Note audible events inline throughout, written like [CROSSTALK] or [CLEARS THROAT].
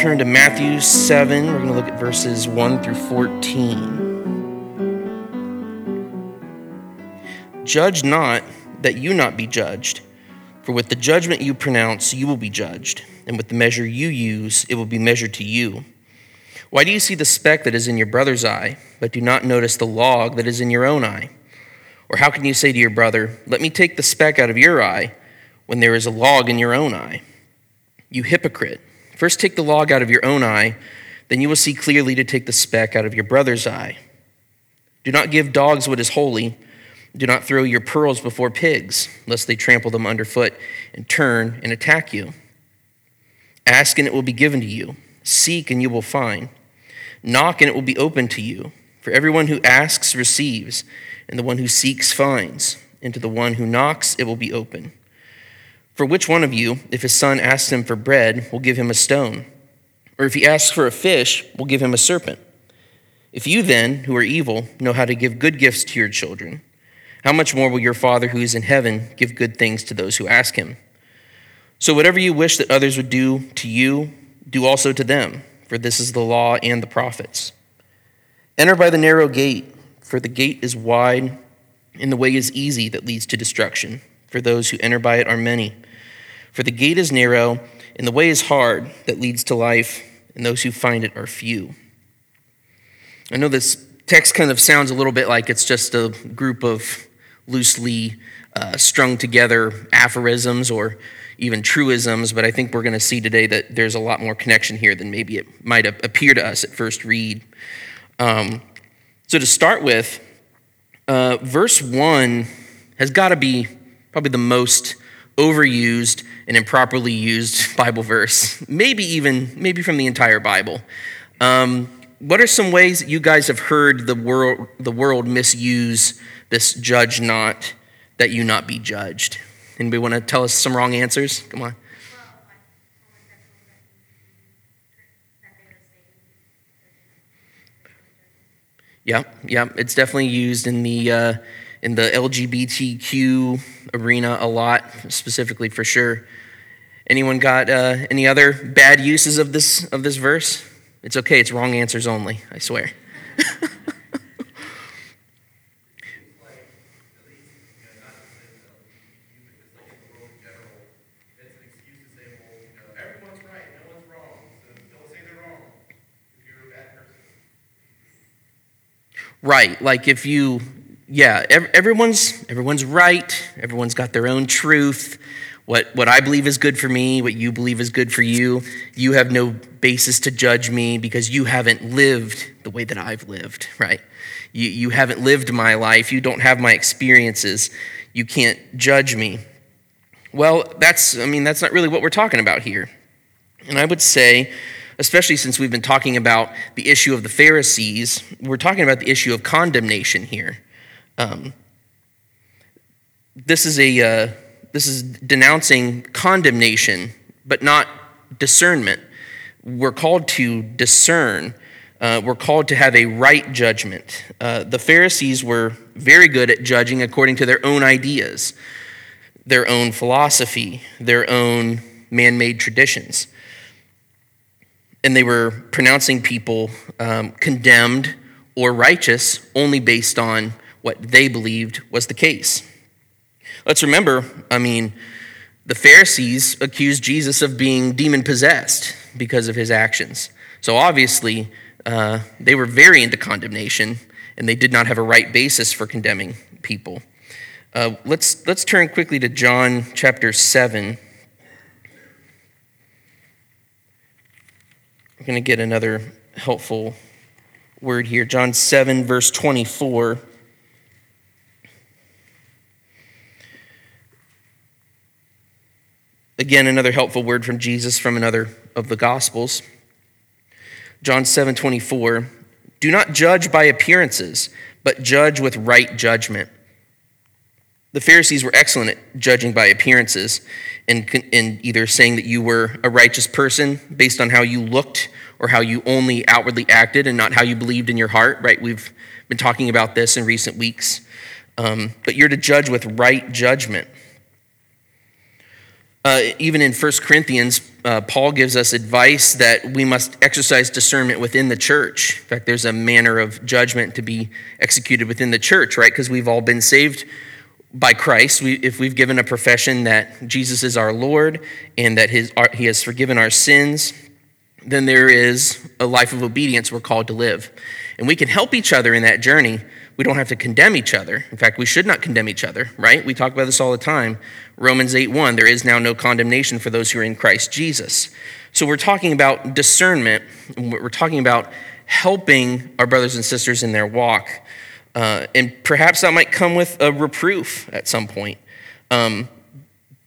turn to Matthew 7. We're going to look at verses 1 through 14. Judge not that you not be judged. For with the judgment you pronounce, you will be judged, and with the measure you use, it will be measured to you. Why do you see the speck that is in your brother's eye, but do not notice the log that is in your own eye? Or how can you say to your brother, Let me take the speck out of your eye, when there is a log in your own eye? You hypocrite. First take the log out of your own eye, then you will see clearly to take the speck out of your brother's eye. Do not give dogs what is holy do not throw your pearls before pigs, lest they trample them underfoot and turn and attack you. Ask and it will be given to you. Seek and you will find. Knock and it will be opened to you. For everyone who asks receives, and the one who seeks finds, and to the one who knocks it will be open. For which one of you, if his son asks him for bread, will give him a stone? Or if he asks for a fish, will give him a serpent? If you then, who are evil, know how to give good gifts to your children, how much more will your Father who is in heaven give good things to those who ask him? So, whatever you wish that others would do to you, do also to them, for this is the law and the prophets. Enter by the narrow gate, for the gate is wide, and the way is easy that leads to destruction, for those who enter by it are many. For the gate is narrow, and the way is hard that leads to life, and those who find it are few. I know this text kind of sounds a little bit like it's just a group of loosely uh, strung together aphorisms or even truisms, but I think we're going to see today that there's a lot more connection here than maybe it might appear to us at first read. Um, so, to start with, uh, verse 1 has got to be probably the most overused and improperly used [LAUGHS] Bible verse, maybe even maybe from the entire Bible. Um, what are some ways that you guys have heard the world, the world misuse this judge not, that you not be judged? Anybody want to tell us some wrong answers? Come on. Yeah, yeah, it's definitely used in the uh, in the LGBTQ arena a lot, specifically for sure. Anyone got uh, any other bad uses of this of this verse? It's okay, it's wrong answers only, I swear. [LAUGHS] Right, like if you, yeah, everyone's everyone's right. Everyone's got their own truth. What, what I believe is good for me, what you believe is good for you, you have no basis to judge me because you haven't lived the way that I've lived, right? You, you haven't lived my life. You don't have my experiences. You can't judge me. Well, that's, I mean, that's not really what we're talking about here. And I would say, especially since we've been talking about the issue of the Pharisees, we're talking about the issue of condemnation here. Um, this is a. Uh, this is denouncing condemnation, but not discernment. We're called to discern. Uh, we're called to have a right judgment. Uh, the Pharisees were very good at judging according to their own ideas, their own philosophy, their own man made traditions. And they were pronouncing people um, condemned or righteous only based on what they believed was the case. Let's remember, I mean, the Pharisees accused Jesus of being demon possessed because of his actions. So obviously, uh, they were very into condemnation, and they did not have a right basis for condemning people. Uh, let's, let's turn quickly to John chapter 7. We're going to get another helpful word here. John 7, verse 24. Again, another helpful word from Jesus from another of the Gospels. John 7 24. Do not judge by appearances, but judge with right judgment. The Pharisees were excellent at judging by appearances and, and either saying that you were a righteous person based on how you looked or how you only outwardly acted and not how you believed in your heart, right? We've been talking about this in recent weeks. Um, but you're to judge with right judgment. Uh, even in 1 Corinthians, uh, Paul gives us advice that we must exercise discernment within the church. In fact, there's a manner of judgment to be executed within the church, right? Because we've all been saved by Christ. We, if we've given a profession that Jesus is our Lord and that his, our, He has forgiven our sins, then there is a life of obedience we're called to live. And we can help each other in that journey. We don't have to condemn each other. In fact, we should not condemn each other, right? We talk about this all the time. Romans 8 1, there is now no condemnation for those who are in Christ Jesus. So we're talking about discernment, we're talking about helping our brothers and sisters in their walk. Uh, and perhaps that might come with a reproof at some point. Um,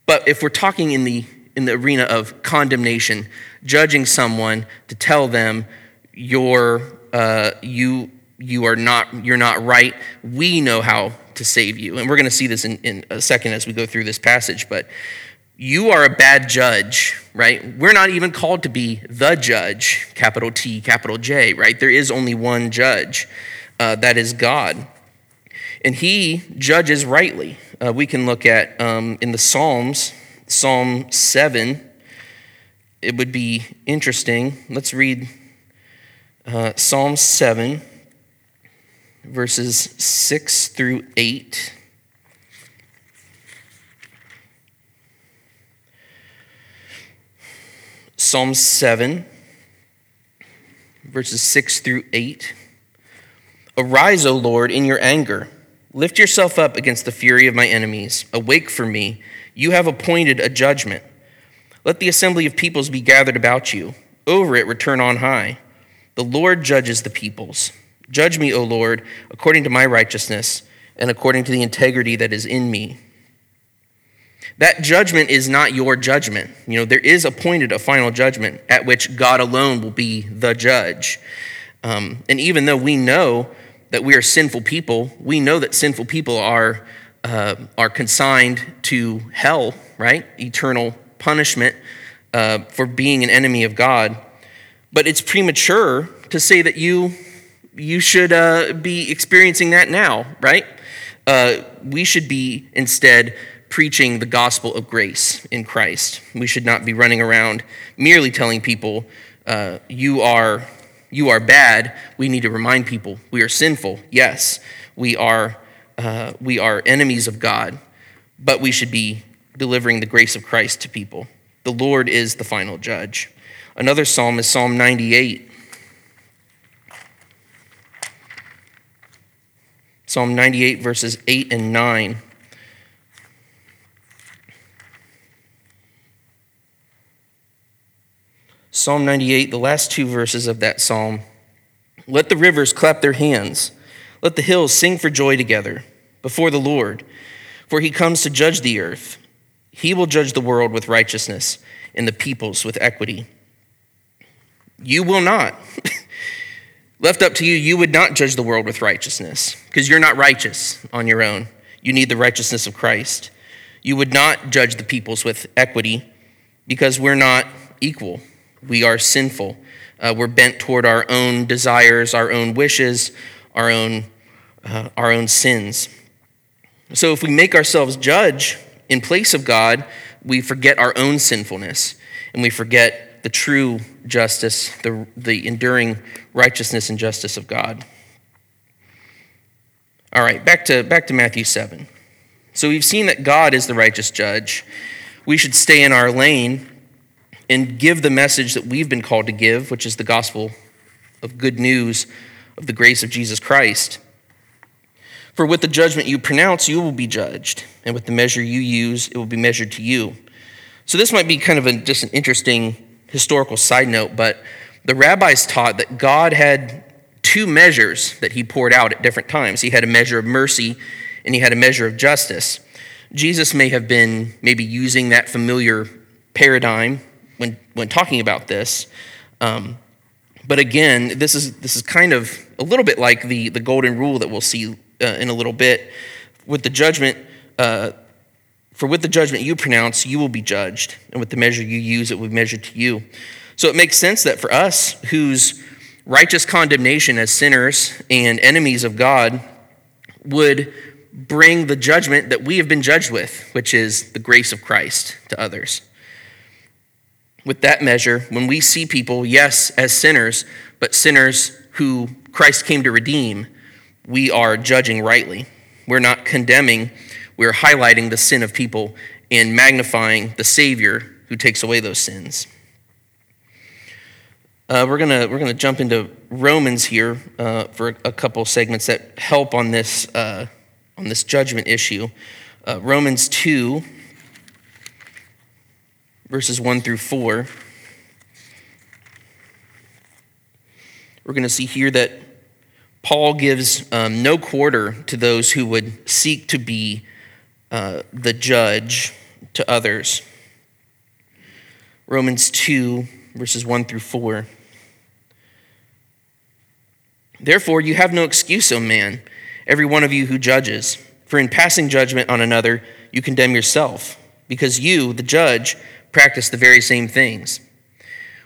but if we're talking in the in the arena of condemnation, judging someone to tell them you're uh, you you are not you're not right. We know how to save you, and we're going to see this in, in a second as we go through this passage. But you are a bad judge, right? We're not even called to be the judge, capital T, capital J, right? There is only one judge, uh, that is God, and He judges rightly. Uh, we can look at um, in the Psalms Psalm 7, it would be interesting. Let's read uh, Psalm 7, verses 6 through 8. Psalm 7, verses 6 through 8. Arise, O Lord, in your anger. Lift yourself up against the fury of my enemies. Awake for me you have appointed a judgment. Let the assembly of peoples be gathered about you. Over it return on high. The Lord judges the peoples. Judge me, O Lord, according to my righteousness and according to the integrity that is in me. That judgment is not your judgment. You know, there is appointed a final judgment at which God alone will be the judge. Um, and even though we know that we are sinful people, we know that sinful people are uh, are consigned to hell, right? Eternal punishment uh, for being an enemy of God. But it's premature to say that you you should uh, be experiencing that now, right? Uh, we should be instead preaching the gospel of grace in Christ. We should not be running around merely telling people uh, you are you are bad. We need to remind people we are sinful. Yes, we are uh, we are enemies of God, but we should be delivering the grace of Christ to people. The Lord is the final judge. Another psalm is Psalm 98. Psalm 98, verses 8 and 9. Psalm 98, the last two verses of that psalm. Let the rivers clap their hands let the hills sing for joy together before the Lord, for he comes to judge the earth. He will judge the world with righteousness and the peoples with equity. You will not. [LAUGHS] Left up to you, you would not judge the world with righteousness because you're not righteous on your own. You need the righteousness of Christ. You would not judge the peoples with equity because we're not equal. We are sinful. Uh, we're bent toward our own desires, our own wishes, our own uh, our own sins. So if we make ourselves judge in place of God, we forget our own sinfulness and we forget the true justice, the, the enduring righteousness and justice of God. All right, back to, back to Matthew 7. So we've seen that God is the righteous judge. We should stay in our lane and give the message that we've been called to give, which is the gospel of good news of the grace of Jesus Christ. For with the judgment you pronounce, you will be judged, and with the measure you use, it will be measured to you. So, this might be kind of a, just an interesting historical side note, but the rabbis taught that God had two measures that he poured out at different times. He had a measure of mercy and he had a measure of justice. Jesus may have been maybe using that familiar paradigm when, when talking about this. Um, but again, this is, this is kind of a little bit like the, the golden rule that we'll see uh, in a little bit. With the judgment, uh, for with the judgment you pronounce, you will be judged, and with the measure you use, it will be measured to you. So it makes sense that for us, whose righteous condemnation as sinners and enemies of God would bring the judgment that we have been judged with, which is the grace of Christ to others. with that measure, when we see people, yes, as sinners, but sinners who Christ came to redeem, we are judging rightly. We're not condemning, we're highlighting the sin of people and magnifying the Savior who takes away those sins. Uh, we're gonna we're gonna jump into Romans here uh, for a couple segments that help on this uh, on this judgment issue. Uh, Romans two, verses one through four. We're going to see here that Paul gives um, no quarter to those who would seek to be uh, the judge to others. Romans 2, verses 1 through 4. Therefore, you have no excuse, O man, every one of you who judges. For in passing judgment on another, you condemn yourself, because you, the judge, practice the very same things.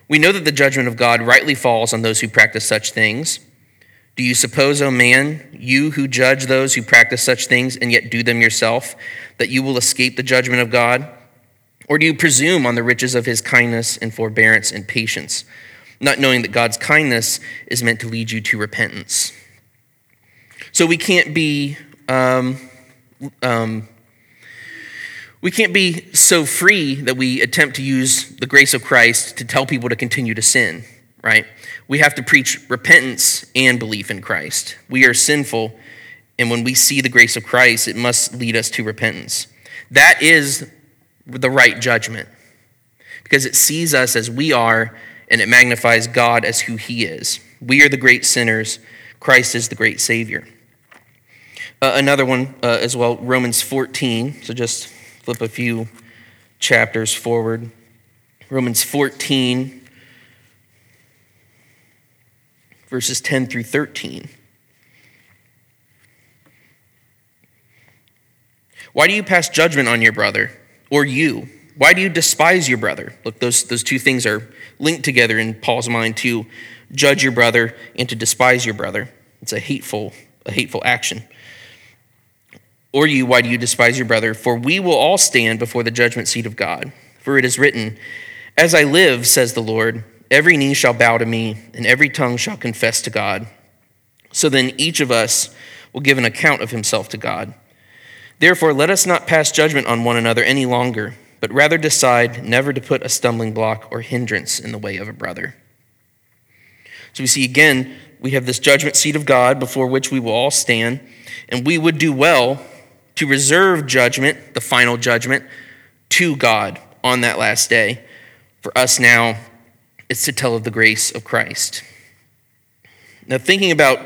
We know that the judgment of God rightly falls on those who practice such things. Do you suppose, O man, you who judge those who practice such things and yet do them yourself, that you will escape the judgment of God? Or do you presume on the riches of his kindness and forbearance and patience? not knowing that God's kindness is meant to lead you to repentance. So we can't be. Um, um, we can't be so free that we attempt to use the grace of Christ to tell people to continue to sin, right? We have to preach repentance and belief in Christ. We are sinful, and when we see the grace of Christ, it must lead us to repentance. That is the right judgment because it sees us as we are and it magnifies God as who He is. We are the great sinners, Christ is the great Savior. Uh, another one uh, as well, Romans 14. So just flip a few chapters forward. Romans 14, verses 10 through 13. Why do you pass judgment on your brother, or you? Why do you despise your brother? Look, those, those two things are linked together in Paul's mind to judge your brother and to despise your brother. It's a hateful, a hateful action. Or you, why do you despise your brother? For we will all stand before the judgment seat of God. For it is written, As I live, says the Lord, every knee shall bow to me, and every tongue shall confess to God. So then each of us will give an account of himself to God. Therefore, let us not pass judgment on one another any longer but rather decide never to put a stumbling block or hindrance in the way of a brother. So we see again, we have this judgment seat of God before which we will all stand, and we would do well to reserve judgment, the final judgment, to God on that last day. For us now, it's to tell of the grace of Christ. Now, thinking about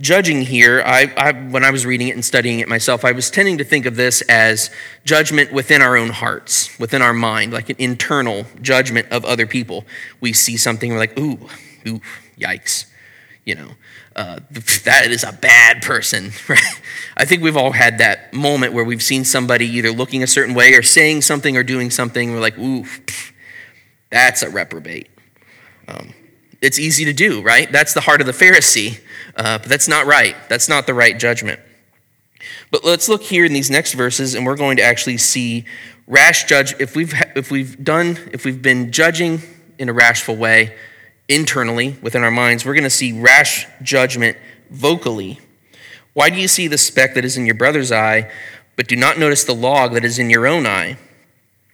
judging here, I, I, when I was reading it and studying it myself, I was tending to think of this as judgment within our own hearts, within our mind, like an internal judgment of other people. We see something, we're like, ooh, ooh, yikes. You know, uh, that is a bad person, [LAUGHS] right? I think we've all had that moment where we've seen somebody either looking a certain way or saying something or doing something. We're like, ooh, that's a reprobate. Um, it's easy to do, right? That's the heart of the Pharisee. Uh, but that's not right. That's not the right judgment. But let's look here in these next verses, and we're going to actually see rash judge. If we've if we've done if we've been judging in a rashful way internally within our minds, we're going to see rash judgment vocally. Why do you see the speck that is in your brother's eye, but do not notice the log that is in your own eye?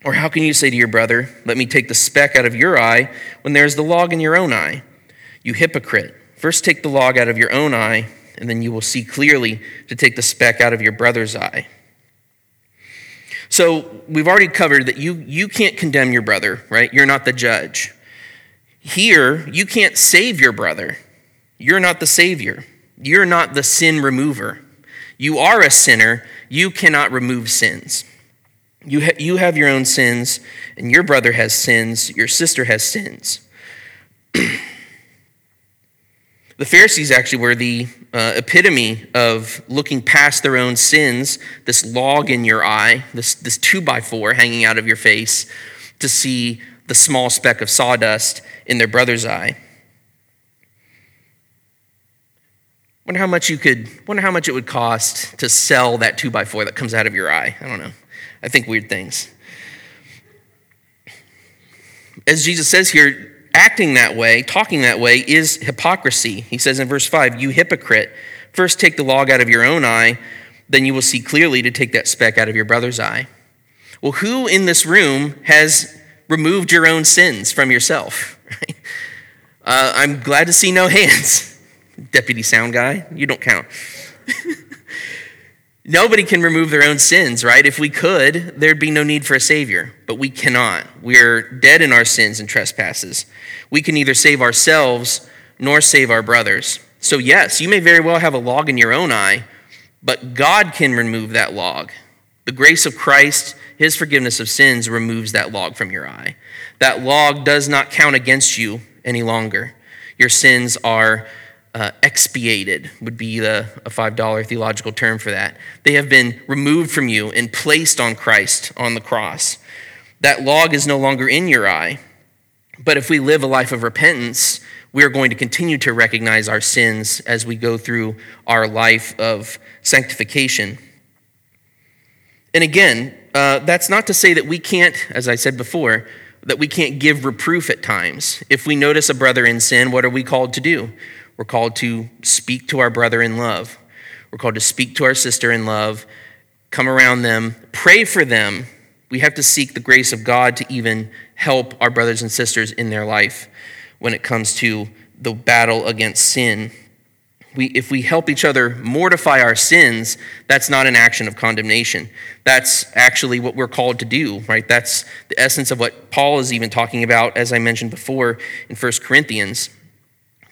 Or how can you say to your brother, Let me take the speck out of your eye, when there is the log in your own eye? You hypocrite. First take the log out of your own eye, and then you will see clearly to take the speck out of your brother's eye. So we've already covered that you, you can't condemn your brother, right? You're not the judge. Here, you can't save your brother. You're not the savior. You're not the sin remover. You are a sinner. You cannot remove sins. You, ha- you have your own sins, and your brother has sins, your sister has sins. [CLEARS THROAT] The Pharisees actually were the uh, epitome of looking past their own sins, this log in your eye, this, this two by four hanging out of your face, to see the small speck of sawdust in their brother's eye. Wonder how much you could, wonder how much it would cost to sell that two by four that comes out of your eye. I don't know. I think weird things. as Jesus says here, acting that way, talking that way, is hypocrisy. He says in verse 5, You hypocrite, first take the log out of your own eye, then you will see clearly to take that speck out of your brother's eye. Well, who in this room has removed your own sins from yourself? uh, I'm glad to see no hands. [LAUGHS] Deputy sound guy, you don't count. [LAUGHS] Nobody can remove their own sins, right? If we could, there'd be no need for a Savior, but we cannot. We're dead in our sins and trespasses. We can neither save ourselves nor save our brothers. So, yes, you may very well have a log in your own eye, but God can remove that log. The grace of Christ, His forgiveness of sins, removes that log from your eye. That log does not count against you any longer. Your sins are uh, expiated would be the, a $5 theological term for that. They have been removed from you and placed on Christ on the cross. That log is no longer in your eye. But if we live a life of repentance, we are going to continue to recognize our sins as we go through our life of sanctification. And again, uh, that's not to say that we can't, as I said before, that we can't give reproof at times. If we notice a brother in sin, what are we called to do? We're called to speak to our brother in love. We're called to speak to our sister in love, come around them, pray for them. We have to seek the grace of God to even help our brothers and sisters in their life when it comes to the battle against sin. We, if we help each other mortify our sins, that's not an action of condemnation. That's actually what we're called to do, right? That's the essence of what Paul is even talking about, as I mentioned before in 1 Corinthians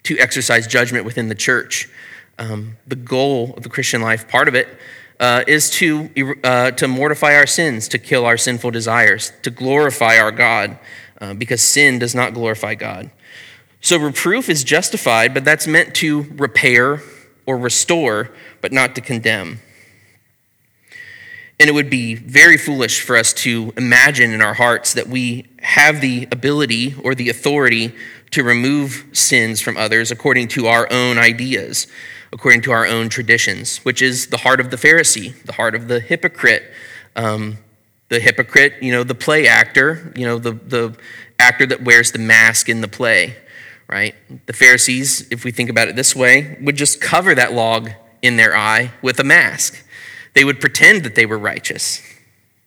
to exercise judgment within the church. Um, the goal of the Christian life, part of it, uh, is to, uh, to mortify our sins, to kill our sinful desires, to glorify our God, uh, because sin does not glorify God. So reproof is justified, but that's meant to repair or restore, but not to condemn. And it would be very foolish for us to imagine in our hearts that we have the ability or the authority to remove sins from others according to our own ideas, according to our own traditions, which is the heart of the Pharisee, the heart of the hypocrite. Um, the hypocrite, you know, the play actor, you know, the, the actor that wears the mask in the play, right? The Pharisees, if we think about it this way, would just cover that log in their eye with a mask. They would pretend that they were righteous.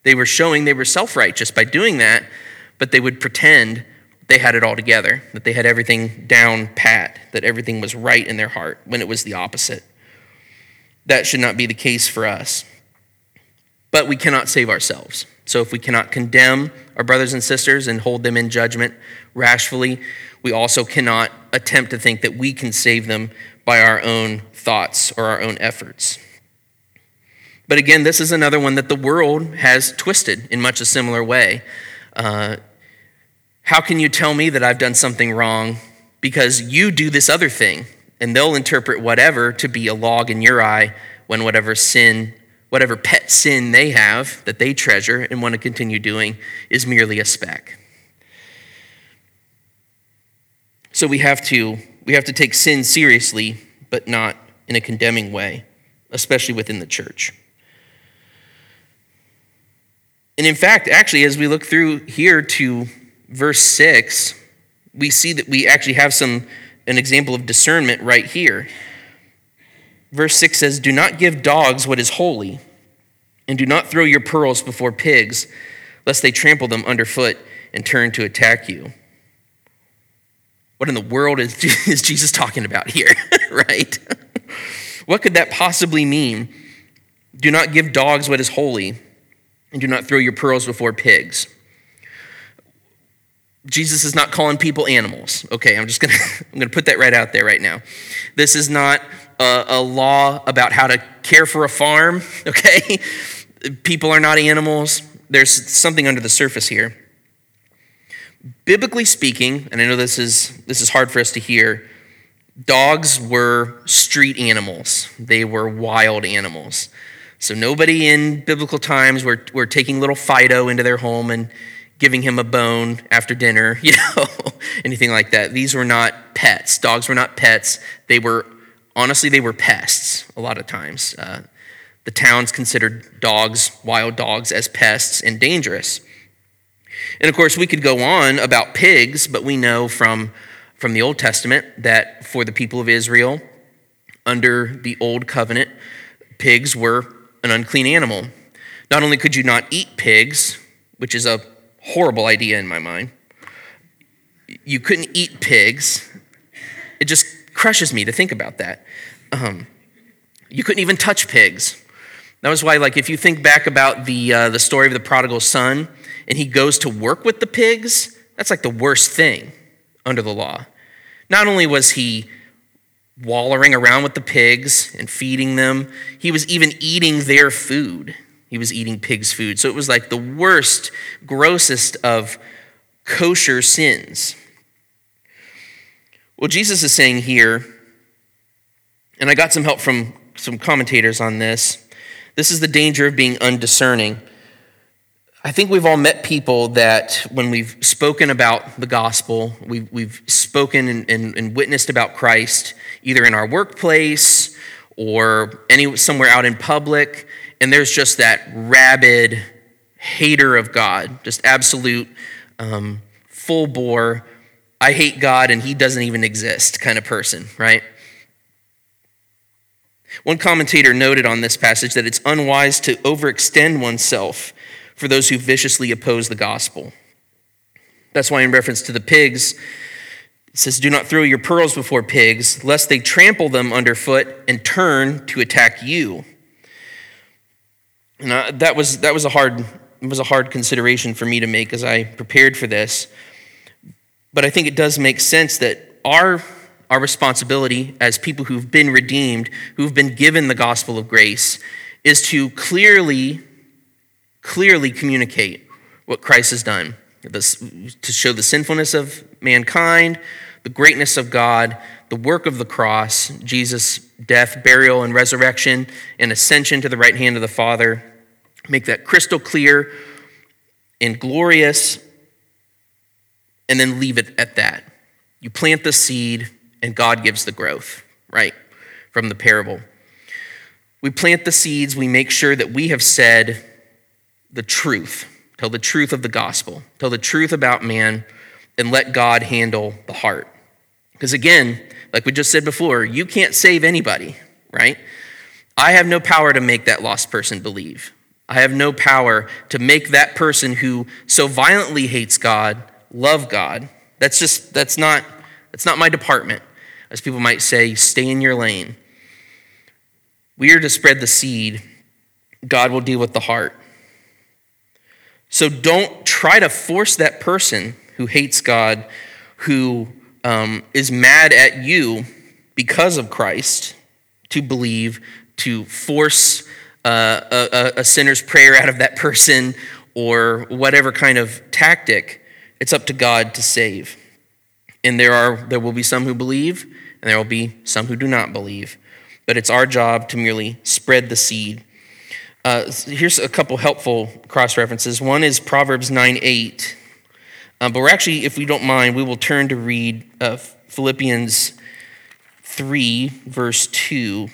They were showing they were self righteous by doing that, but they would pretend they had it all together, that they had everything down pat, that everything was right in their heart when it was the opposite. That should not be the case for us. But we cannot save ourselves. So if we cannot condemn our brothers and sisters and hold them in judgment rashly, we also cannot attempt to think that we can save them by our own thoughts or our own efforts. But again, this is another one that the world has twisted in much a similar way. Uh, how can you tell me that I've done something wrong because you do this other thing? And they'll interpret whatever to be a log in your eye when whatever sin, whatever pet sin they have that they treasure and want to continue doing is merely a speck. So we have to we have to take sin seriously, but not in a condemning way, especially within the church. And in fact, actually, as we look through here to verse 6, we see that we actually have some an example of discernment right here. Verse 6 says, Do not give dogs what is holy, and do not throw your pearls before pigs, lest they trample them underfoot and turn to attack you. What in the world is, [LAUGHS] is Jesus talking about here, [LAUGHS] right? what could that possibly mean? Do not give dogs what is holy, and do not throw your pearls before pigs. Jesus is not calling people animals. Okay, I'm just gonna [LAUGHS] I'm gonna put that right out there right now. This is not a, a law about how to care for a farm. [LAUGHS] Okay, people are not animals. There's something under the surface here. Biblically speaking, and I know this is this is hard for us to hear. Dogs were street animals. They were wild animals. So nobody in biblical times were, were taking little Fido into their home and giving him a bone after dinner, [LAUGHS] you know, anything like that. These were not pets. Dogs were not pets. They were, honestly, they were pests a lot of times. Uh, the towns considered dogs, wild dogs, as pests and dangerous. And of course, we could go on about pigs, but we know from, from the Old Testament that for the people of Israel, under the Old Covenant, pigs were an unclean animal. Not only could you not eat pigs, which is a horrible idea in my mind, you couldn't eat pigs. It just crushes me to think about that. Um, you couldn't even touch pigs. That was why, like, if you think back about the, uh, the story of the prodigal son, and he goes to work with the pigs, that's like the worst thing under the law. Not only was he wallowing around with the pigs and feeding them, he was even eating their food. He was eating pigs' food. So it was like the worst, grossest of kosher sins. Well, Jesus is saying here, and I got some help from some commentators on this. This is the danger of being undiscerning. I think we've all met people that when we've spoken about the gospel, we've, we've spoken and, and, and witnessed about Christ, either in our workplace or any, somewhere out in public, and there's just that rabid hater of God, just absolute um, full bore, I hate God and he doesn't even exist kind of person, right? One commentator noted on this passage that it's unwise to overextend oneself for those who viciously oppose the gospel. That's why, in reference to the pigs, it says, Do not throw your pearls before pigs, lest they trample them underfoot and turn to attack you. Uh, that was, that was, a hard, was a hard consideration for me to make as I prepared for this. But I think it does make sense that our, our responsibility as people who've been redeemed, who've been given the gospel of grace, is to clearly clearly communicate what Christ has done this, to show the sinfulness of mankind, the greatness of God, the work of the cross, Jesus' death, burial, and resurrection, and ascension to the right hand of the Father. Make that crystal clear and glorious, and then leave it at that. You plant the seed, and God gives the growth, right? From the parable. We plant the seeds, we make sure that we have said, the truth. Tell the truth of the gospel. Tell the truth about man and let God handle the heart. Because again, like we just said before, you can't save anybody, right? I have no power to make that lost person believe. I have no power to make that person who so violently hates God love God. That's just that's not that's not my department. As people might say, stay in your lane. We are to spread the seed. God will deal with the heart. So don't try to force that person who hates God, who um, is mad at you because of Christ, to believe, to force uh, a, a sinner's prayer out of that person or whatever kind of tactic. It's up to God to save. And there, are, there will be some who believe, and there will be some who do not believe. But it's our job to merely spread the seed uh, here's a couple helpful cross references. One is Proverbs 9 8. Um, but we're actually, if we don't mind, we will turn to read uh, Philippians 3, verse 2.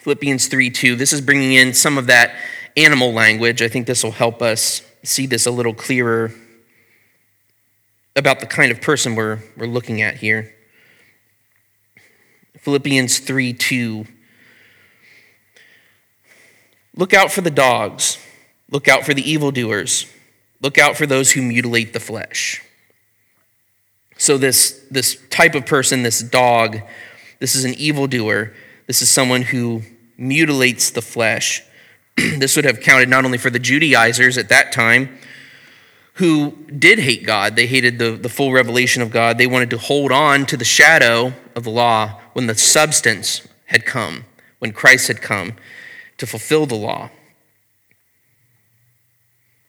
Philippians 3 2. This is bringing in some of that animal language. I think this will help us see this a little clearer about the kind of person we're, we're looking at here. Philippians 3 2. Look out for the dogs. Look out for the evildoers. Look out for those who mutilate the flesh. So, this, this type of person, this dog, this is an evildoer. This is someone who mutilates the flesh. [CLEARS THROAT] this would have counted not only for the Judaizers at that time, who did hate God. They hated the, the full revelation of God. They wanted to hold on to the shadow of the law when the substance had come, when Christ had come to fulfill the law.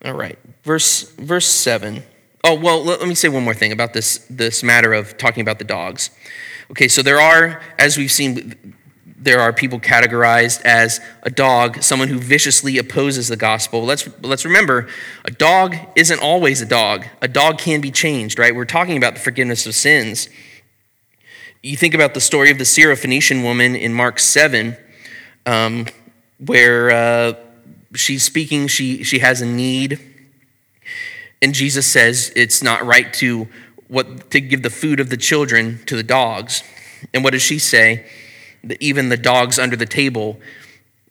All right, verse, verse 7. Oh, well, let, me say one more thing about this, this matter of talking about the dogs. Okay, so there are, as we've seen, there are people categorized as a dog, someone who viciously opposes the gospel. Let's, let's remember, a dog isn't always a dog. A dog can be changed, right? We're talking about the forgiveness of sins. You think about the story of the Syrophoenician woman in Mark 7. Um, where uh, she's speaking, she, she has a need, and Jesus says it's not right to, what, to give the food of the children to the dogs. And what does she say? Even the dogs under the table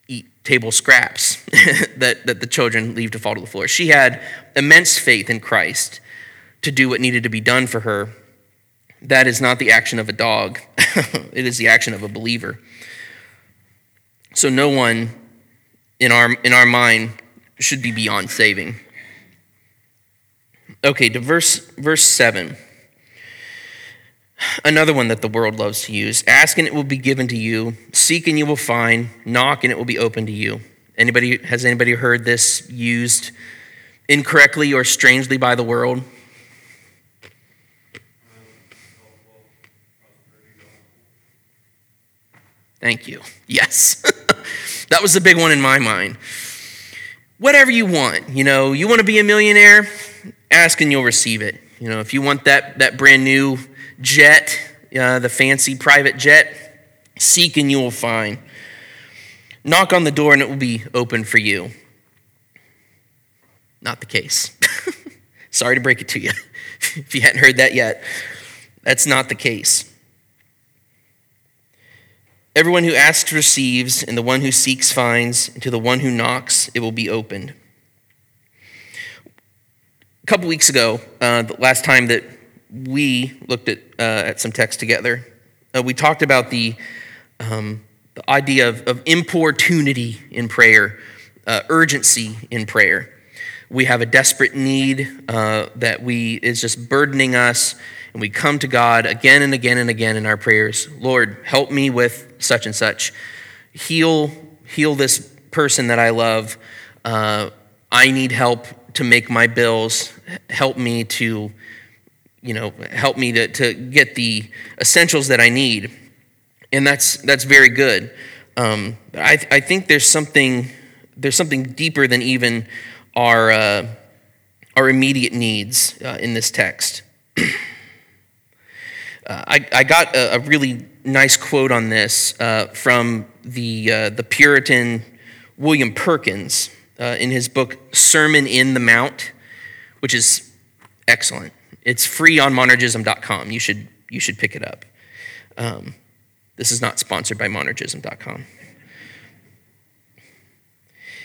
eat table scraps [LAUGHS] that, that the children leave to fall to the floor. She had immense faith in Christ to do what needed to be done for her. That is not the action of a dog, [LAUGHS] it is the action of a believer. So no one in our, in our mind should be beyond saving. Okay, to verse, verse 7. Another one that the world loves to use. Ask and it will be given to you. Seek and you will find. Knock and it will be open to you. Anybody has anybody heard this used incorrectly or strangely by the world? Thank you. Yes. [LAUGHS] that was the big one in my mind. Whatever you want, you know, you want to be a millionaire, ask and you'll receive it. You know, if you want that, that brand new jet, uh, the fancy private jet, seek and you will find. Knock on the door and it will be open for you. Not the case. [LAUGHS] Sorry to break it to you [LAUGHS] if you hadn't heard that yet. That's not the case. Everyone who asks receives, and the one who seeks finds, and to the one who knocks it will be opened. A couple weeks ago, uh, the last time that we looked at, uh, at some text together, uh, we talked about the, um, the idea of, of importunity in prayer, uh, urgency in prayer. We have a desperate need uh, that we is just burdening us, and we come to God again and again and again in our prayers. Lord, help me with such and such. Heal, heal this person that I love. Uh, I need help to make my bills. Help me to you know, help me to, to get the essentials that I need. And that's, that's very good. Um, I, I think there's something, there's something deeper than even our, uh, our immediate needs uh, in this text. [CLEARS THROAT] uh, I, I got a, a, really nice quote on this uh, from the, uh, the Puritan William Perkins uh, in his book Sermon in the Mount, which is excellent. It's free on monergism.com. You should, you should pick it up. Um, this is not sponsored by monergism.com.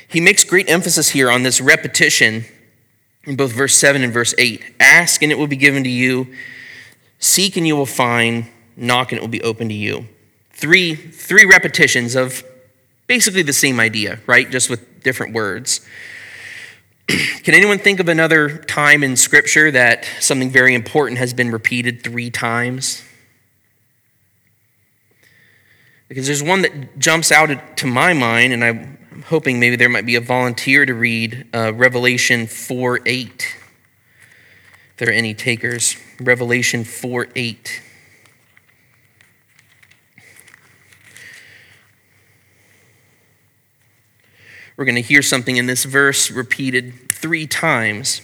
He makes great emphasis here on this repetition in both verse 7 and verse 8. Ask and it will be given to you. Seek and you will find. Knock and it will be open to you. Three, three repetitions of basically the same idea, right? Just with different words. [CLEARS THROAT] Can anyone think of another time in Scripture that something very important has been repeated three times? Because there's one that jumps out to my mind, and I'm hoping maybe there might be a volunteer to read uh, Revelation 4 8. If there are any takers, Revelation 4 8. We're going to hear something in this verse repeated three times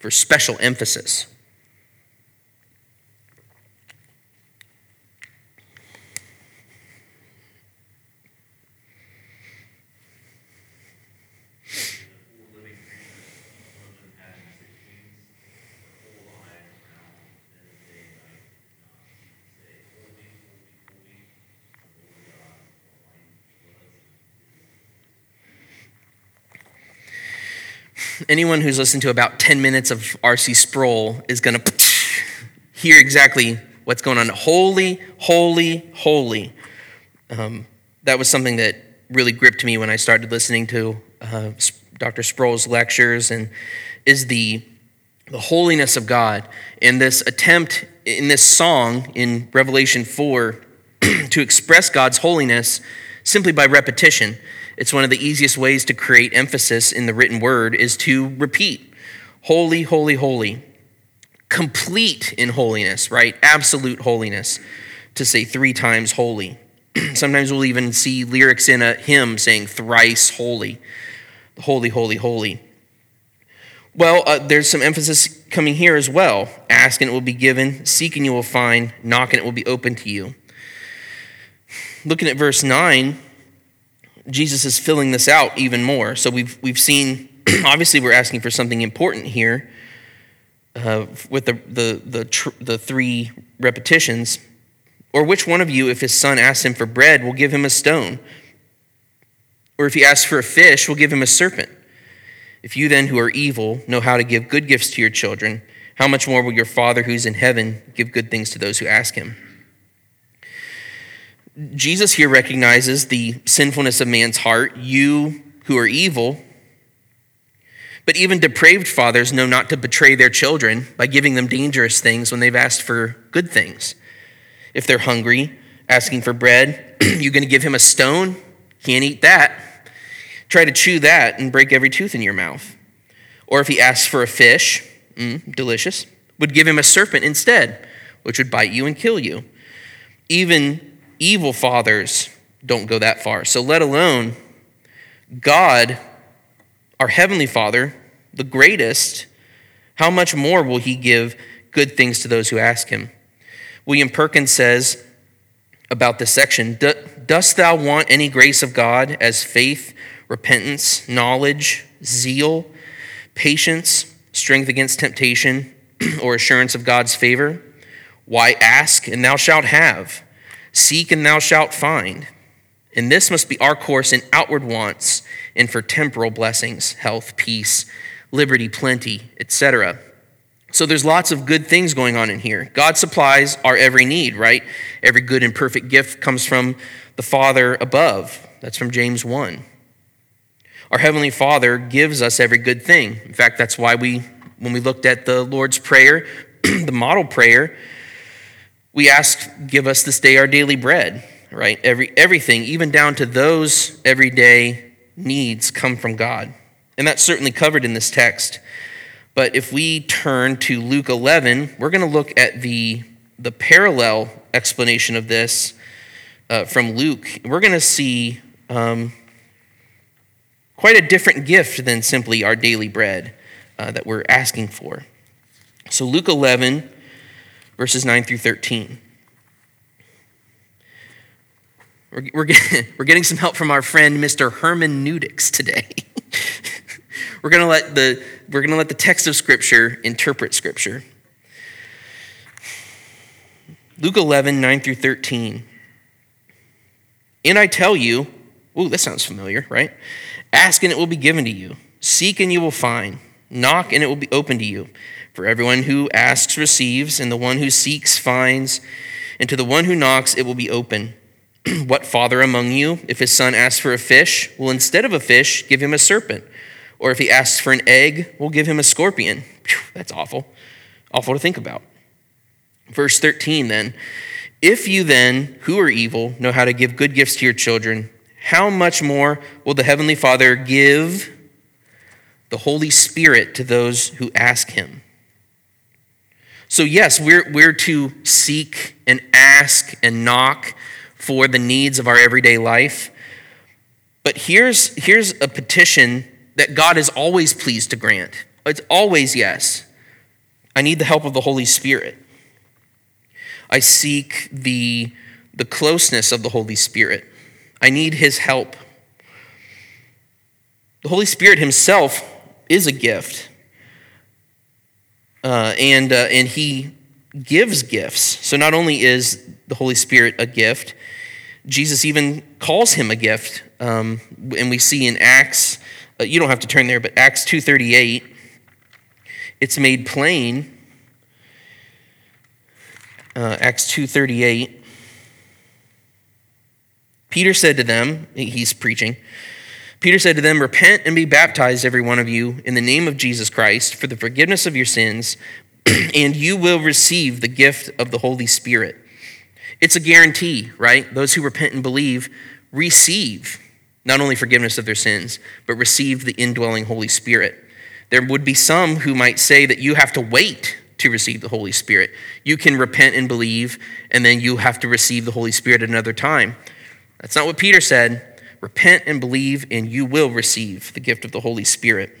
for special emphasis. Anyone who's listened to about 10 minutes of R.C. Sproul is going to hear exactly what's going on. Holy, holy, holy. Um, that was something that really gripped me when I started listening to uh, Dr. Sproul's lectures, and is the the holiness of God. in this attempt in this song in Revelation 4 [CLEARS THROAT] to express God's holiness simply by repetition. It's one of the easiest ways to create emphasis in the written word is to repeat holy, holy, holy. Complete in holiness, right? Absolute holiness. To say three times holy. [CLEARS THROAT] Sometimes we'll even see lyrics in a hymn saying thrice holy. Holy, holy, holy. Well, uh, there's some emphasis coming here as well. Ask and it will be given, seek and you will find, knock and it will be open to you. Looking at verse 9, Jesus is filling this out even more. So we've, we've seen, [CLEARS THROAT] obviously, we're asking for something important here uh, with the, the, the, tr- the three repetitions. Or which one of you, if his son asks him for bread, will give him a stone? Or if he asks for a fish, will give him a serpent? If you then, who are evil, know how to give good gifts to your children, how much more will your Father who's in heaven give good things to those who ask him? Jesus here recognizes the sinfulness of man's heart. You who are evil, but even depraved fathers know not to betray their children by giving them dangerous things when they've asked for good things. If they're hungry, asking for bread, you're going to give him a stone? Can't eat that. Try to chew that and break every tooth in your mouth. Or if he asks for a fish, mm, delicious, would give him a serpent instead, which would bite you and kill you. Even evil fathers don't go that far. So, let alone God, our Heavenly Father, the greatest, how much more will He give good things to those who ask Him? William Perkins says about this section Dost thou want any grace of God as faith, repentance, knowledge, zeal, patience, strength against temptation, [CLEARS THROAT] or assurance of God's favor? Why ask, and thou shalt have? Seek, and thou shalt find. And this must be our course in outward wants and for temporal blessings, health, peace, liberty, plenty, etc. So there's lots of good things going on in here. God supplies our every need, right? Every good and perfect gift comes from the Father above. That's from James 1. Our Heavenly Father gives us every good thing. In fact, that's why we, when we looked at the Lord's Prayer, [CLEARS THROAT] the model prayer, we ask, Give us this day our daily bread, right? Every, everything, even down to those everyday needs, come from God. And that's certainly covered in this text. But if we turn to Luke 11, we're going to look at the, the parallel explanation of this uh, from Luke. We're going to see um, quite a different gift than simply our daily bread uh, that we're asking for. So, Luke 11, verses 9 through 13. We're, we're, getting, [LAUGHS] we're getting some help from our friend, Mr. Hermeneutics, today. [LAUGHS] we're going to let the we're going to let the text of Scripture interpret Scripture. Luke 11, 9 through 13. And I tell you, ooh, that sounds familiar, right? Ask and it will be given to you. Seek and you will find. Knock and it will be open to you. For everyone who asks receives, and the one who seeks finds, and to the one who knocks it will be open. [CLEARS THROAT] what father among you, if his son asks for a fish, will instead of a fish give him a serpent? Or if he asks for an egg, will give him a scorpion? That's awful. Awful to think about. Verse 13 then. If you then, who are evil, know how to give good gifts to your children, how much more will the Heavenly Father give the Holy Spirit to those who ask Him? So, yes, we're, we're to seek and ask and knock for the needs of our everyday life. But here's, here's a petition that God is always pleased to grant. It's always yes. I need the help of the Holy Spirit. I seek the, the closeness of the Holy Spirit. I need his help. The Holy Spirit himself is a gift. Uh, and, uh, and he gives gifts. So not only is the Holy Spirit a gift, Jesus even calls him a gift. Um, and we see in Acts, uh, you don't have to turn there, but Acts 2.38, it's made plain. Uh, Acts 2.38, Peter said to them, he's preaching, Peter said to them, Repent and be baptized, every one of you, in the name of Jesus Christ, for the forgiveness of your sins, [CLEARS THROAT] and you will receive the gift of the Holy Spirit. It's a guarantee, right? Those who repent and believe receive not only forgiveness of their sins, but receive the indwelling Holy Spirit. There would be some who might say that you have to wait to receive the Holy Spirit. You can repent and believe, and then you have to receive the Holy Spirit at another time. That's not what Peter said. Repent and believe, and you will receive the gift of the Holy Spirit.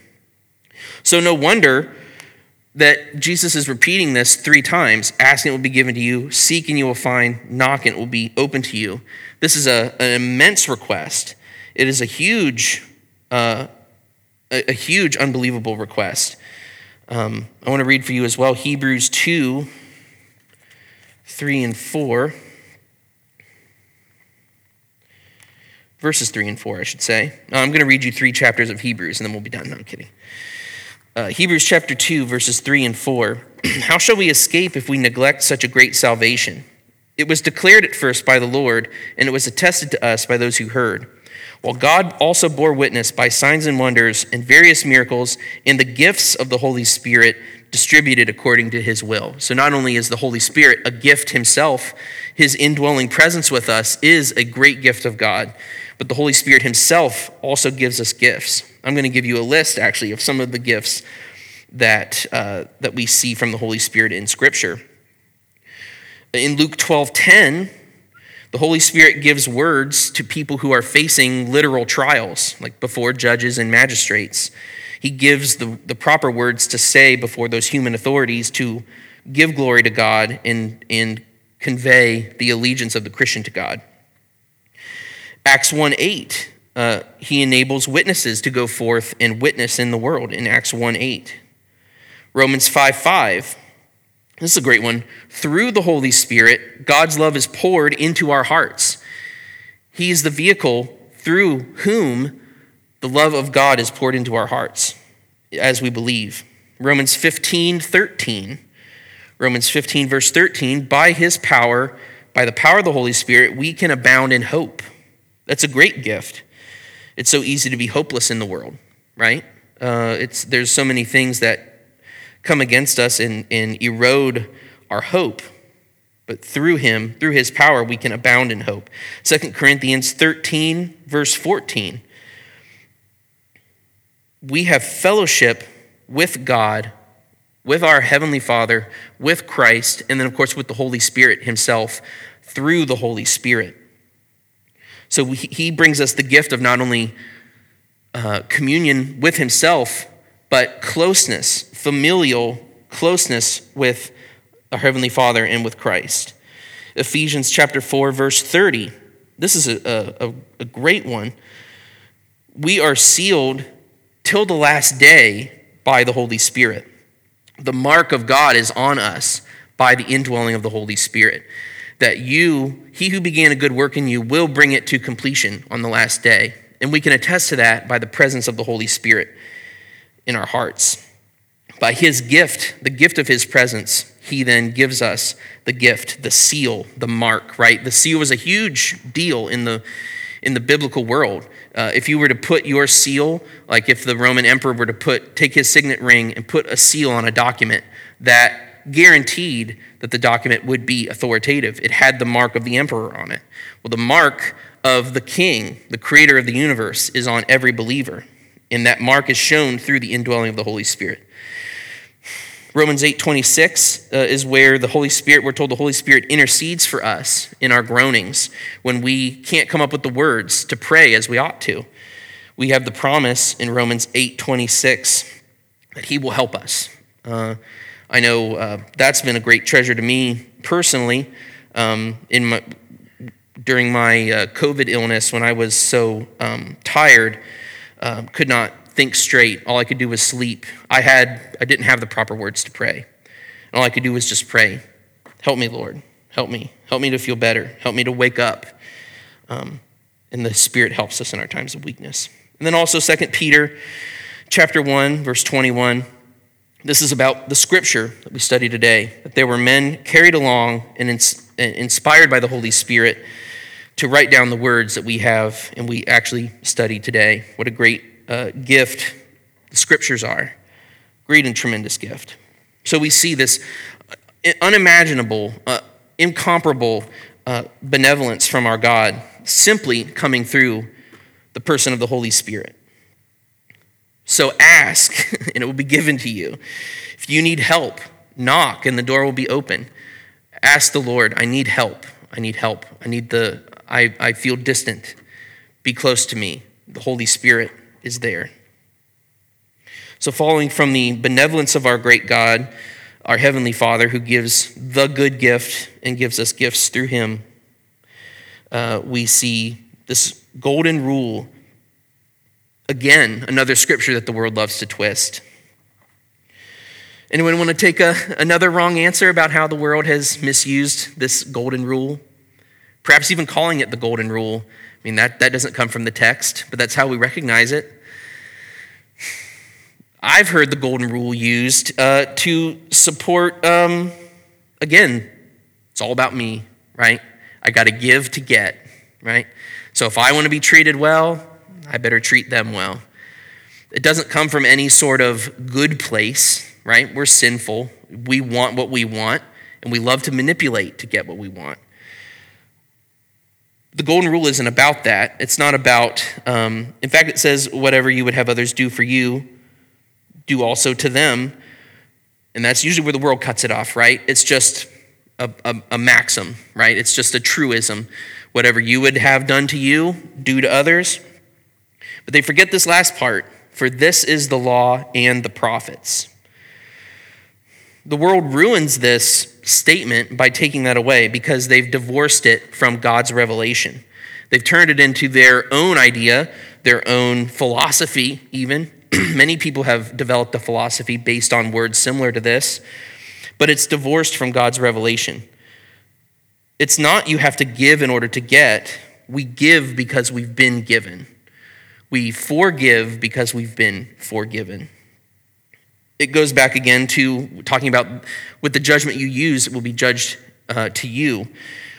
So, no wonder that Jesus is repeating this three times asking it will be given to you, seek and you will find, knock and it will be open to you. This is a, an immense request. It is a huge, uh, a, a, huge, unbelievable request. Um, I want to read for you as well Hebrews 2 3 and 4. Verses 3 and 4, I should say. I'm going to read you three chapters of Hebrews and then we'll be done. No, I'm kidding. Uh, Hebrews chapter 2, verses 3 and 4. [CLEARS THROAT] How shall we escape if we neglect such a great salvation? It was declared at first by the Lord, and it was attested to us by those who heard. While God also bore witness by signs and wonders and various miracles and the gifts of the Holy Spirit distributed according to his will. So, not only is the Holy Spirit a gift himself, his indwelling presence with us is a great gift of God, but the Holy Spirit himself also gives us gifts. I'm going to give you a list, actually, of some of the gifts that, uh, that we see from the Holy Spirit in Scripture. In Luke 12 10, the Holy Spirit gives words to people who are facing literal trials, like before judges and magistrates. He gives the, the proper words to say before those human authorities to give glory to God and, and convey the allegiance of the Christian to God. Acts 1 8, uh, he enables witnesses to go forth and witness in the world in Acts 1 8. Romans 5 5, this is a great one. Through the Holy Spirit, God's love is poured into our hearts. He is the vehicle through whom the love of God is poured into our hearts as we believe. Romans 15, 13. Romans 15, verse 13. By his power, by the power of the Holy Spirit, we can abound in hope. That's a great gift. It's so easy to be hopeless in the world, right? Uh, it's, there's so many things that come against us and, and erode our hope. But through him, through his power, we can abound in hope. 2 Corinthians 13, verse 14. We have fellowship with God, with our Heavenly Father, with Christ, and then, of course, with the Holy Spirit himself through the Holy Spirit. So he brings us the gift of not only uh, communion with himself, but closeness, familial closeness with our Heavenly Father and with Christ. Ephesians chapter 4, verse 30. This is a, a, a great one. We are sealed till the last day by the Holy Spirit. The mark of God is on us by the indwelling of the Holy Spirit. That you, he who began a good work in you, will bring it to completion on the last day. And we can attest to that by the presence of the Holy Spirit in our hearts. By his gift, the gift of his presence, he then gives us the gift, the seal, the mark, right? The seal was a huge deal in the, in the biblical world. Uh, if you were to put your seal, like if the Roman emperor were to put, take his signet ring and put a seal on a document, that guaranteed that the document would be authoritative. It had the mark of the emperor on it. Well, the mark of the king, the creator of the universe, is on every believer and that mark is shown through the indwelling of the Holy Spirit. Romans 8:26 uh, is where the Holy Spirit we're told the Holy Spirit intercedes for us in our groanings when we can't come up with the words to pray as we ought to. We have the promise in Romans 8:26 that he will help us. Uh, I know uh, that's been a great treasure to me personally um, in my, during my uh, COVID illness when I was so um, tired um, could not think straight. All I could do was sleep. I had I didn't have the proper words to pray. All I could do was just pray. Help me, Lord. Help me. Help me to feel better. Help me to wake up. Um, and the Spirit helps us in our times of weakness. And then also 2 Peter chapter 1, verse 21. This is about the scripture that we study today, that there were men carried along and inspired by the Holy Spirit to write down the words that we have and we actually study today. What a great uh, gift the scriptures are. Great and tremendous gift. So we see this unimaginable, uh, incomparable uh, benevolence from our God simply coming through the person of the Holy Spirit. So ask, [LAUGHS] and it will be given to you. If you need help, knock, and the door will be open. Ask the Lord, I need help. I need help. I need the I, I feel distant. Be close to me. The Holy Spirit is there. So, following from the benevolence of our great God, our Heavenly Father, who gives the good gift and gives us gifts through Him, uh, we see this golden rule Again, another scripture that the world loves to twist. Anyone want to take a, another wrong answer about how the world has misused this golden rule? Perhaps even calling it the golden rule. I mean, that, that doesn't come from the text, but that's how we recognize it. I've heard the golden rule used uh, to support, um, again, it's all about me, right? I got to give to get, right? So if I want to be treated well, I better treat them well. It doesn't come from any sort of good place right? We're sinful. We want what we want, and we love to manipulate to get what we want. The golden rule isn't about that. It's not about, um, in fact, it says, whatever you would have others do for you, do also to them. And that's usually where the world cuts it off, right? It's just a, a, a maxim, right? It's just a truism. Whatever you would have done to you, do to others. But they forget this last part for this is the law and the prophets. The world ruins this statement by taking that away because they've divorced it from God's revelation. They've turned it into their own idea, their own philosophy, even. [CLEARS THROAT] Many people have developed a philosophy based on words similar to this, but it's divorced from God's revelation. It's not you have to give in order to get. We give because we've been given. We forgive because we've been forgiven it goes back again to talking about with the judgment you use, it will be judged uh, to you.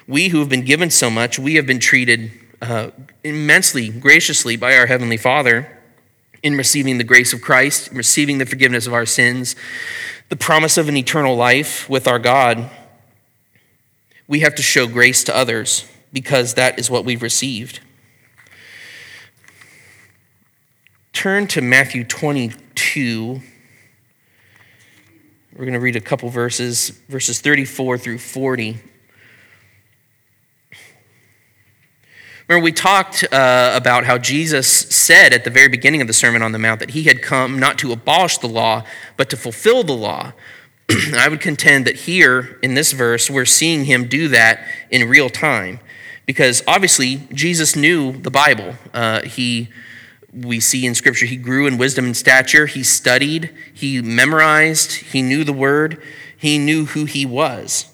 We who have been given so much, we have been treated uh, immensely graciously by our Heavenly Father in receiving the grace of Christ, receiving the forgiveness of our sins, the promise of an eternal life with our God. We have to show grace to others because that is what we've received. Turn to Matthew 22. We're going to read a couple verses, verses 34 through 40. Remember, we talked uh, about how Jesus said at the very beginning of the Sermon on the Mount that he had come not to abolish the law, but to fulfill the law. [CLEARS THROAT] I would contend that here in this verse, we're seeing him do that in real time. Because obviously, Jesus knew the Bible. Uh, he we see in Scripture he grew in wisdom and stature. He studied, he memorized, he knew the word, he knew who he was.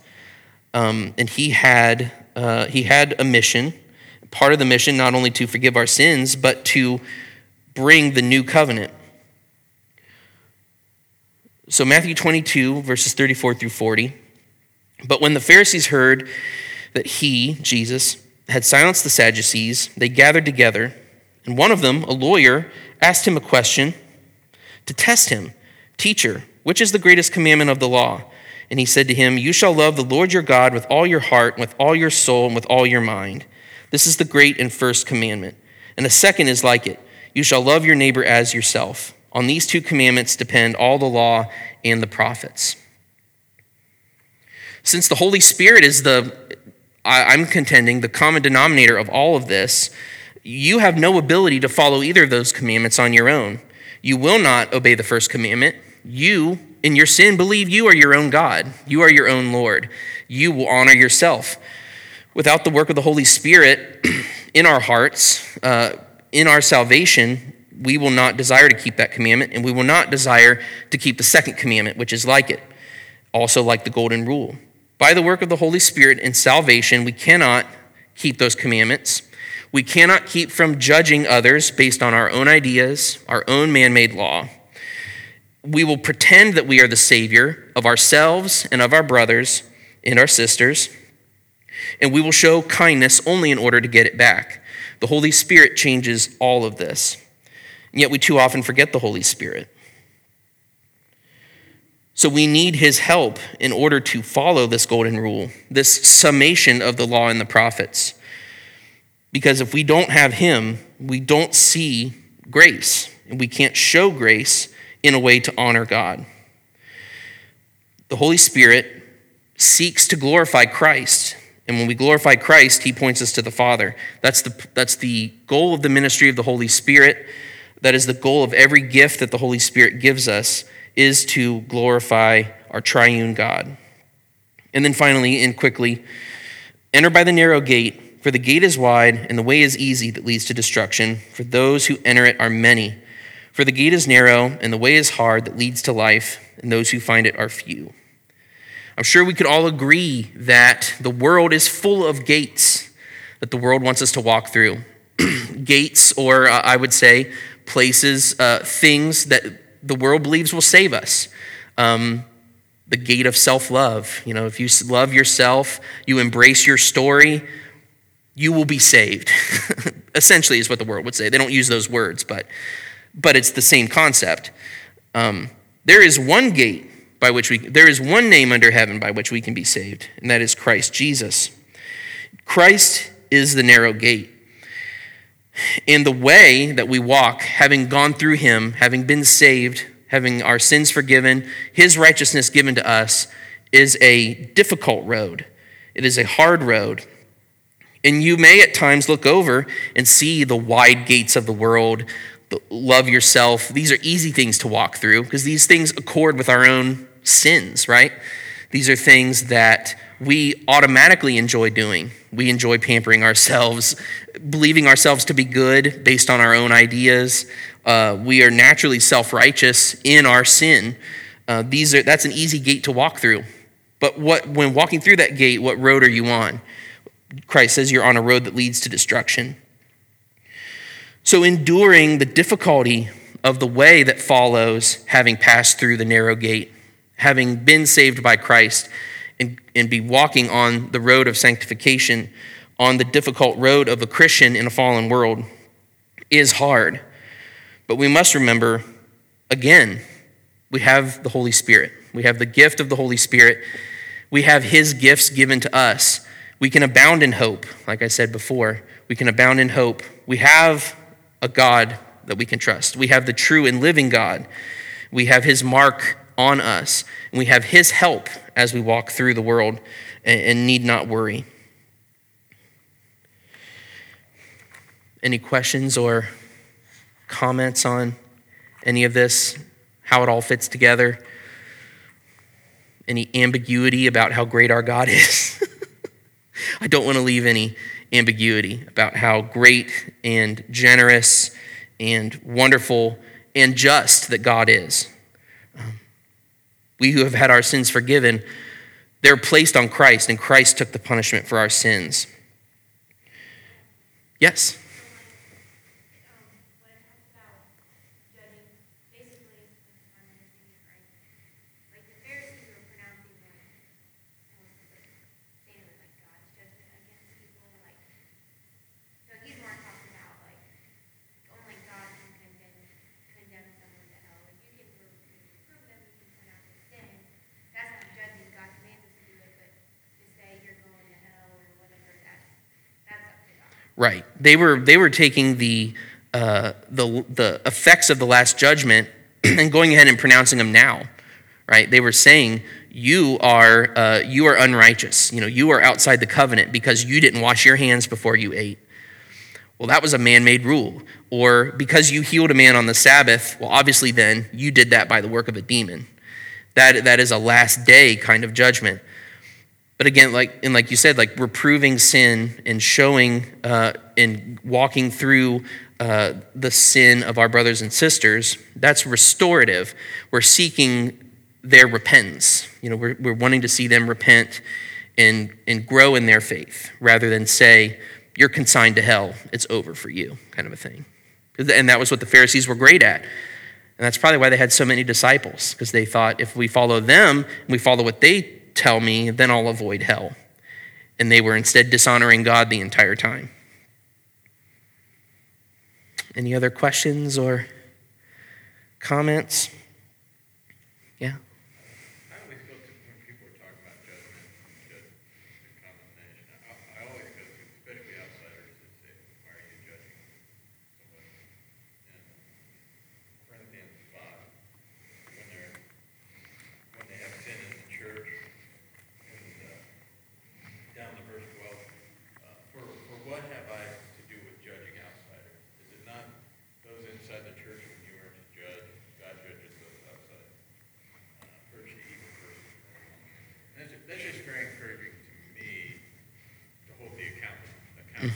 Um, and he had, uh, he had a mission. Part of the mission, not only to forgive our sins, but to bring the new covenant. So, Matthew 22, verses 34 through 40. But when the Pharisees heard that he, Jesus, had silenced the Sadducees, they gathered together. And one of them, a lawyer, asked him a question to test him Teacher, which is the greatest commandment of the law? And he said to him, You shall love the Lord your God with all your heart, with all your soul, and with all your mind. This is the great and first commandment. And the second is like it You shall love your neighbor as yourself. On these two commandments depend all the law and the prophets. Since the Holy Spirit is the, I'm contending, the common denominator of all of this, you have no ability to follow either of those commandments on your own. You will not obey the first commandment. You, in your sin, believe you are your own God. You are your own Lord. You will honor yourself. Without the work of the Holy Spirit [CLEARS THROAT] in our hearts, uh, in our salvation, we will not desire to keep that commandment, and we will not desire to keep the second commandment, which is like it, also like the golden rule. By the work of the Holy Spirit in salvation, we cannot keep those commandments. We cannot keep from judging others based on our own ideas, our own man made law. We will pretend that we are the Savior of ourselves and of our brothers and our sisters, and we will show kindness only in order to get it back. The Holy Spirit changes all of this. And yet we too often forget the Holy Spirit. So we need his help in order to follow this golden rule, this summation of the law and the prophets. Because if we don't have Him, we don't see grace, and we can't show grace in a way to honor God. The Holy Spirit seeks to glorify Christ. And when we glorify Christ, he points us to the Father. That's the, that's the goal of the ministry of the Holy Spirit. That is the goal of every gift that the Holy Spirit gives us, is to glorify our triune God. And then finally, and quickly, enter by the narrow gate, For the gate is wide, and the way is easy that leads to destruction. For those who enter it are many. For the gate is narrow, and the way is hard that leads to life, and those who find it are few. I'm sure we could all agree that the world is full of gates that the world wants us to walk through. [CLEARS THROAT] gates, or uh, I would say, places, uh, things that the world believes will save us. Um, the gate of self love. You know, if you love yourself, you embrace your story, you will be saved. [LAUGHS] Essentially, is what the world would say. They don't use those words, but, but it's the same concept. Um, there is one gate by which we, there is one name under heaven by which we can be saved, and that is Christ Jesus. Christ is the narrow gate. In the way that we walk, having gone through him, having been saved, having our sins forgiven, his righteousness given to us, is a difficult road. It is a hard road. And you may at times look over and see the wide gates of the world, love yourself. These are easy things to walk through because these things accord with our own sins, right? These are things that we automatically enjoy doing. We enjoy pampering ourselves, believing ourselves to be good based on our own ideas. Uh, we are naturally self righteous in our sin. Uh, these are, that's an easy gate to walk through. But what, when walking through that gate, what road are you on? Christ says you're on a road that leads to destruction. So, enduring the difficulty of the way that follows having passed through the narrow gate, having been saved by Christ, and, and be walking on the road of sanctification, on the difficult road of a Christian in a fallen world, is hard. But we must remember, again, we have the Holy Spirit. We have the gift of the Holy Spirit. We have His gifts given to us we can abound in hope, like I said before. We can abound in hope. We have a God that we can trust. We have the true and living God. We have his mark on us, and we have his help as we walk through the world and, need not worry. Any questions or comments on any of this, how it all fits together? Any ambiguity about how great our God [LAUGHS] is? I don't want to leave any ambiguity about how great and generous and wonderful and just that God is. Um, we who have had our sins forgiven, they're placed on Christ, and Christ took the punishment for our sins. Yes? Right. They were, they were taking the, uh, the, the effects of the last judgment [CLEARS THROAT] and going ahead and pronouncing them now. Right? They were saying, you are, uh, you are unrighteous. You know, you are outside the covenant because you didn't wash your hands before you ate. Well, that was a man made rule. Or because you healed a man on the Sabbath, well, obviously then you did that by the work of a demon. That, that is a last day kind of judgment. But again, like and like you said, like reproving sin and showing uh, and walking through uh, the sin of our brothers and sisters, that's restorative. We're seeking their repentance. You know, we're, we're wanting to see them repent and, and grow in their faith rather than say, you're consigned to hell, it's over for you, kind of a thing. And that was what the Pharisees were great at. And that's probably why they had so many disciples, because they thought if we follow them we follow what they tell me, then I'll avoid hell. And they were instead dishonoring God the entire time. Any other questions or comments?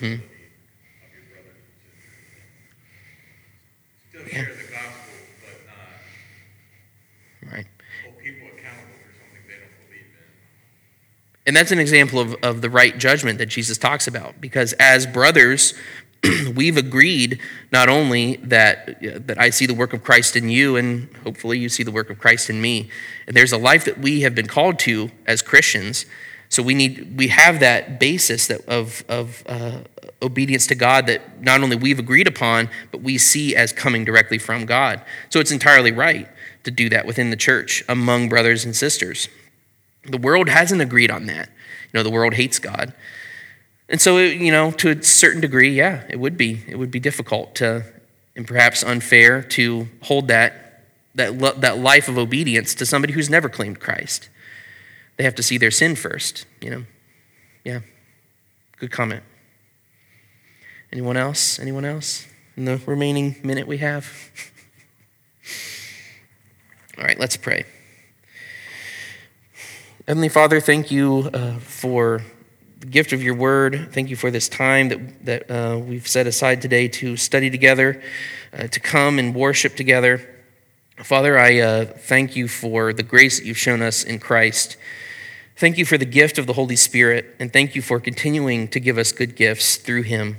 Accountability of and. Still share the gospel, but not Right. hold people accountable for something they don't believe in. And that's an example of, of the right judgment that Jesus talks about. Because as brothers, [CLEARS THROAT] we've agreed not only that, uh, that I see the work of Christ in you, and hopefully you see the work of Christ in me. And there's a life that we have been called to as Christians. So we need we have that basis that of, of uh, obedience to God that not only we've agreed upon, but we see as coming directly from God. So it's entirely right to do that within the church among brothers and sisters. The world hasn't agreed on that. You know, the world hates God. And so, you know, to a certain degree, yeah, it would be. It would be difficult to, and perhaps unfair to hold that, that, that life of obedience to somebody who's never claimed Christ. They have to see their sin first, you know. Yeah, good comment. Anyone else? Anyone else in the remaining minute we have? [LAUGHS] All right, let's pray. Heavenly Father, thank you uh, for the gift of your word. Thank you for this time that, that uh, we've set aside today to study together, uh, to come and worship together. Father, I uh, thank you for the grace that you've shown us in Christ. Thank you for the gift of the Holy Spirit, and thank you for continuing to give us good gifts through him.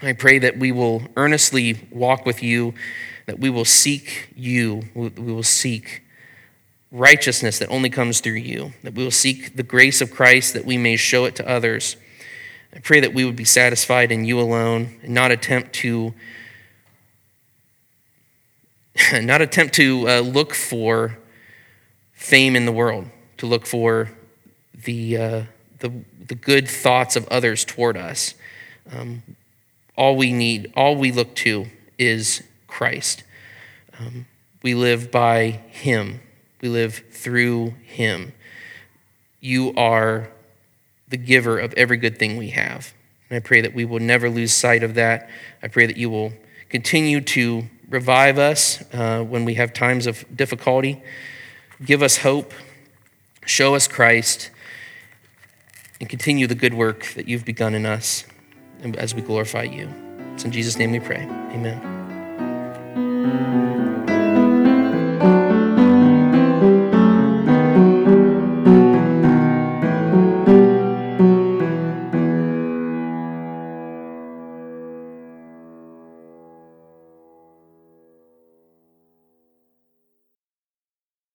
I pray that we will earnestly walk with you, that we will seek you, we will seek righteousness that only comes through you, that we will seek the grace of Christ that we may show it to others. I pray that we would be satisfied in you alone and not attempt to [LAUGHS] not attempt to uh, look for fame in the world, to look for the, uh, the, the good thoughts of others toward us. Um, all we need, all we look to is Christ. Um, we live by Him. We live through Him. You are the giver of every good thing we have. And I pray that we will never lose sight of that. I pray that you will continue to Revive us uh, when we have times of difficulty. Give us hope. Show us Christ. And continue the good work that you've begun in us as we glorify you. It's in Jesus' name we pray. Amen.